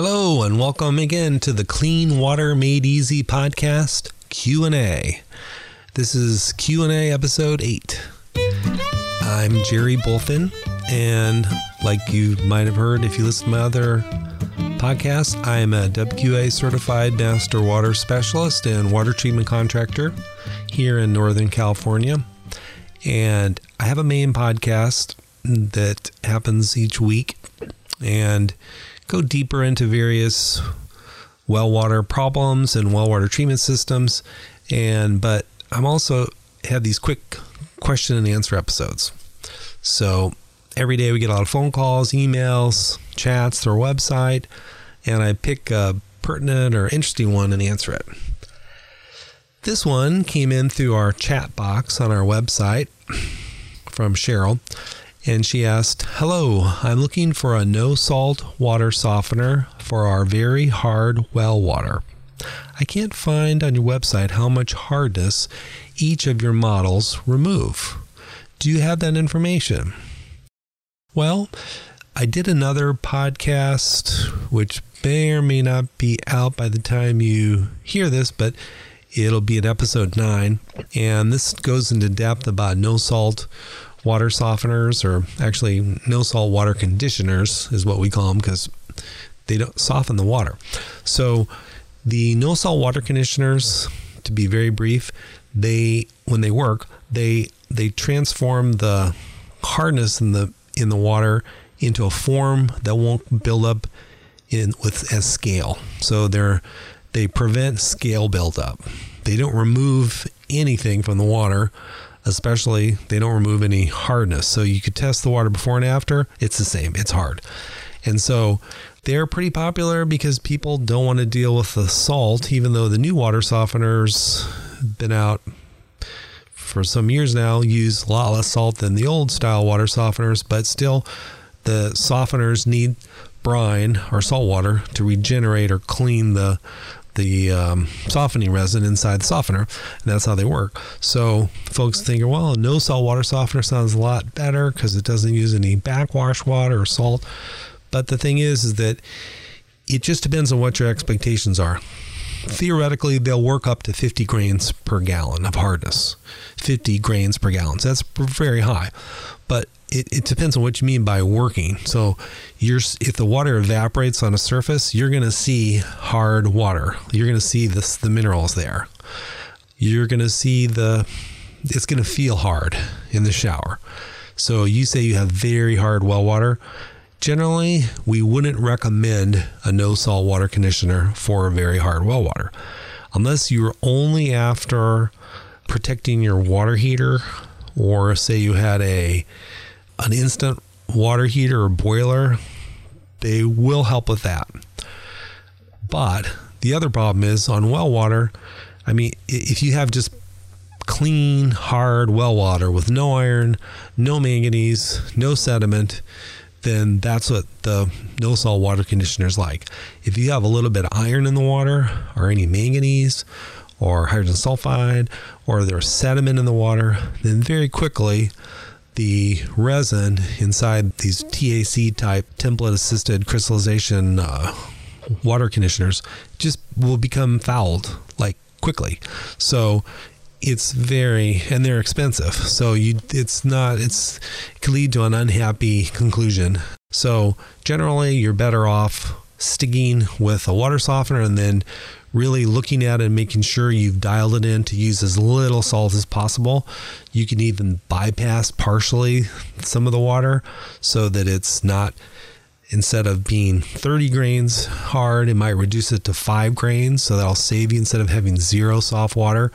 Hello and welcome again to the Clean Water Made Easy podcast Q&A. This is Q&A episode 8. I'm Gerry Bulfin and like you might have heard if you listen to my other podcasts, I am a WQA certified master water specialist and water treatment contractor here in Northern California. And I have a main podcast that happens each week and go deeper into various well water problems and well water treatment systems. And but I'm also have these quick question and answer episodes. So every day we get a lot of phone calls, emails, chats through our website, and I pick a pertinent or interesting one and answer it. This one came in through our chat box on our website from Cheryl, and she asked, Hello, I'm looking for a no salt water softener for our very hard well water. I can't find on your website how much hardness each of your models remove. Do you have that information? Well, I did another podcast, which may or may not be out by the time you hear this, but it'll be at episode nine. And this goes into depth about no salt water softeners, or actually, no salt water conditioners is what we call them because they don't soften the water. So, the no salt water conditioners, to be very brief, they when they work, they they transform the hardness in the in the water into a form that won't build up in with as scale. So they're they prevent scale buildup. They don't remove anything from the water, especially they don't remove any hardness. So you could test the water before and after, it's the same. It's hard. And so they're pretty popular because people don't want to deal with the salt, even though the new water softeners been out for some years now use a lot less salt than the old style water softeners, but still the softeners need brine or salt water to regenerate or clean the the um, softening resin inside the softener, and that's how they work. So folks think, well, a no salt water softener sounds a lot better because it doesn't use any backwash water or salt. But the thing is, is that it just depends on what your expectations are. Theoretically, they'll work up to 50 grains per gallon of hardness. 50 grains per gallon. So that's very high. But it, it depends on what you mean by working. So you're if the water evaporates on a surface, you're going to see hard water. You're going to see this the minerals there. You're going to see the it's going to feel hard in the shower. So you say you have very hard well water. Generally, we wouldn't recommend a no salt water conditioner for very hard well water unless you're only after protecting your water heater or say you had a an instant water heater or boiler, they will help with that. But the other problem is on well water, I mean, if you have just clean, hard well water with no iron, no manganese, no sediment, then that's what the no salt water conditioner is like. If you have a little bit of iron in the water or any manganese or hydrogen sulfide or there's sediment in the water, then very quickly the resin inside these TAC type template assisted crystallization uh, water conditioners just will become fouled like quickly. So it's very and they're expensive. So you it's not it's it can lead to an unhappy conclusion. So generally you're better off sticking with a water softener and then really looking at it and making sure you've dialed it in to use as little salt as possible. You can even bypass partially some of the water so that it's not instead of being 30 grains hard, it might reduce it to five grains. So that'll save you instead of having zero soft water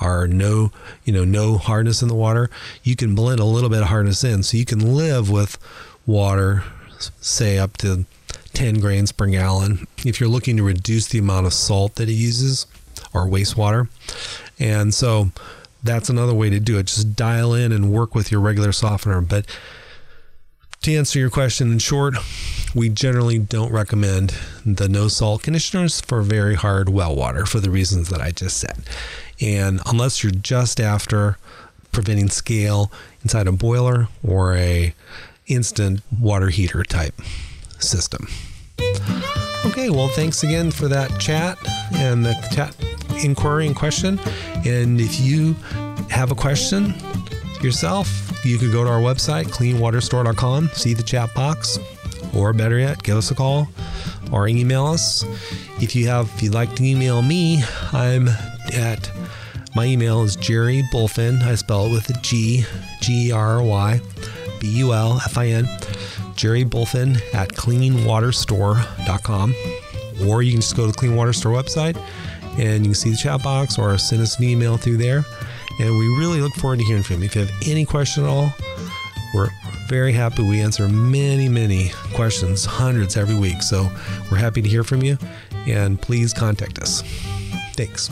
or no, you know, no hardness in the water. You can blend a little bit of hardness in. So you can live with water, say up to 10 grains per gallon if you're looking to reduce the amount of salt that it uses or wastewater. And so that's another way to do it. Just dial in and work with your regular softener. But to answer your question in short, we generally don't recommend the no salt conditioners for very hard well water for the reasons that I just said. And unless you're just after preventing scale inside a boiler or a instant water heater type system. Okay, well, thanks again for that chat and the chat inquiry and question. And if you have a question yourself, you could go to our website, cleanwaterstore.com, see the chat box, or better yet, give us a call or email us. If you have, if you'd like to email me, I'm at my email is Gerry Bulfin. I spell it with a G, G R Y B U L F I N. Gerry Bulfin at cleanwaterstore.com. Or you can just go to the Clean Water Store website and you can see the chat box or send us an email through there. And we really look forward to hearing from you. If you have any question at all, we're very happy. We answer many, many questions, hundreds every week. So we're happy to hear from you. And please contact us. Thanks.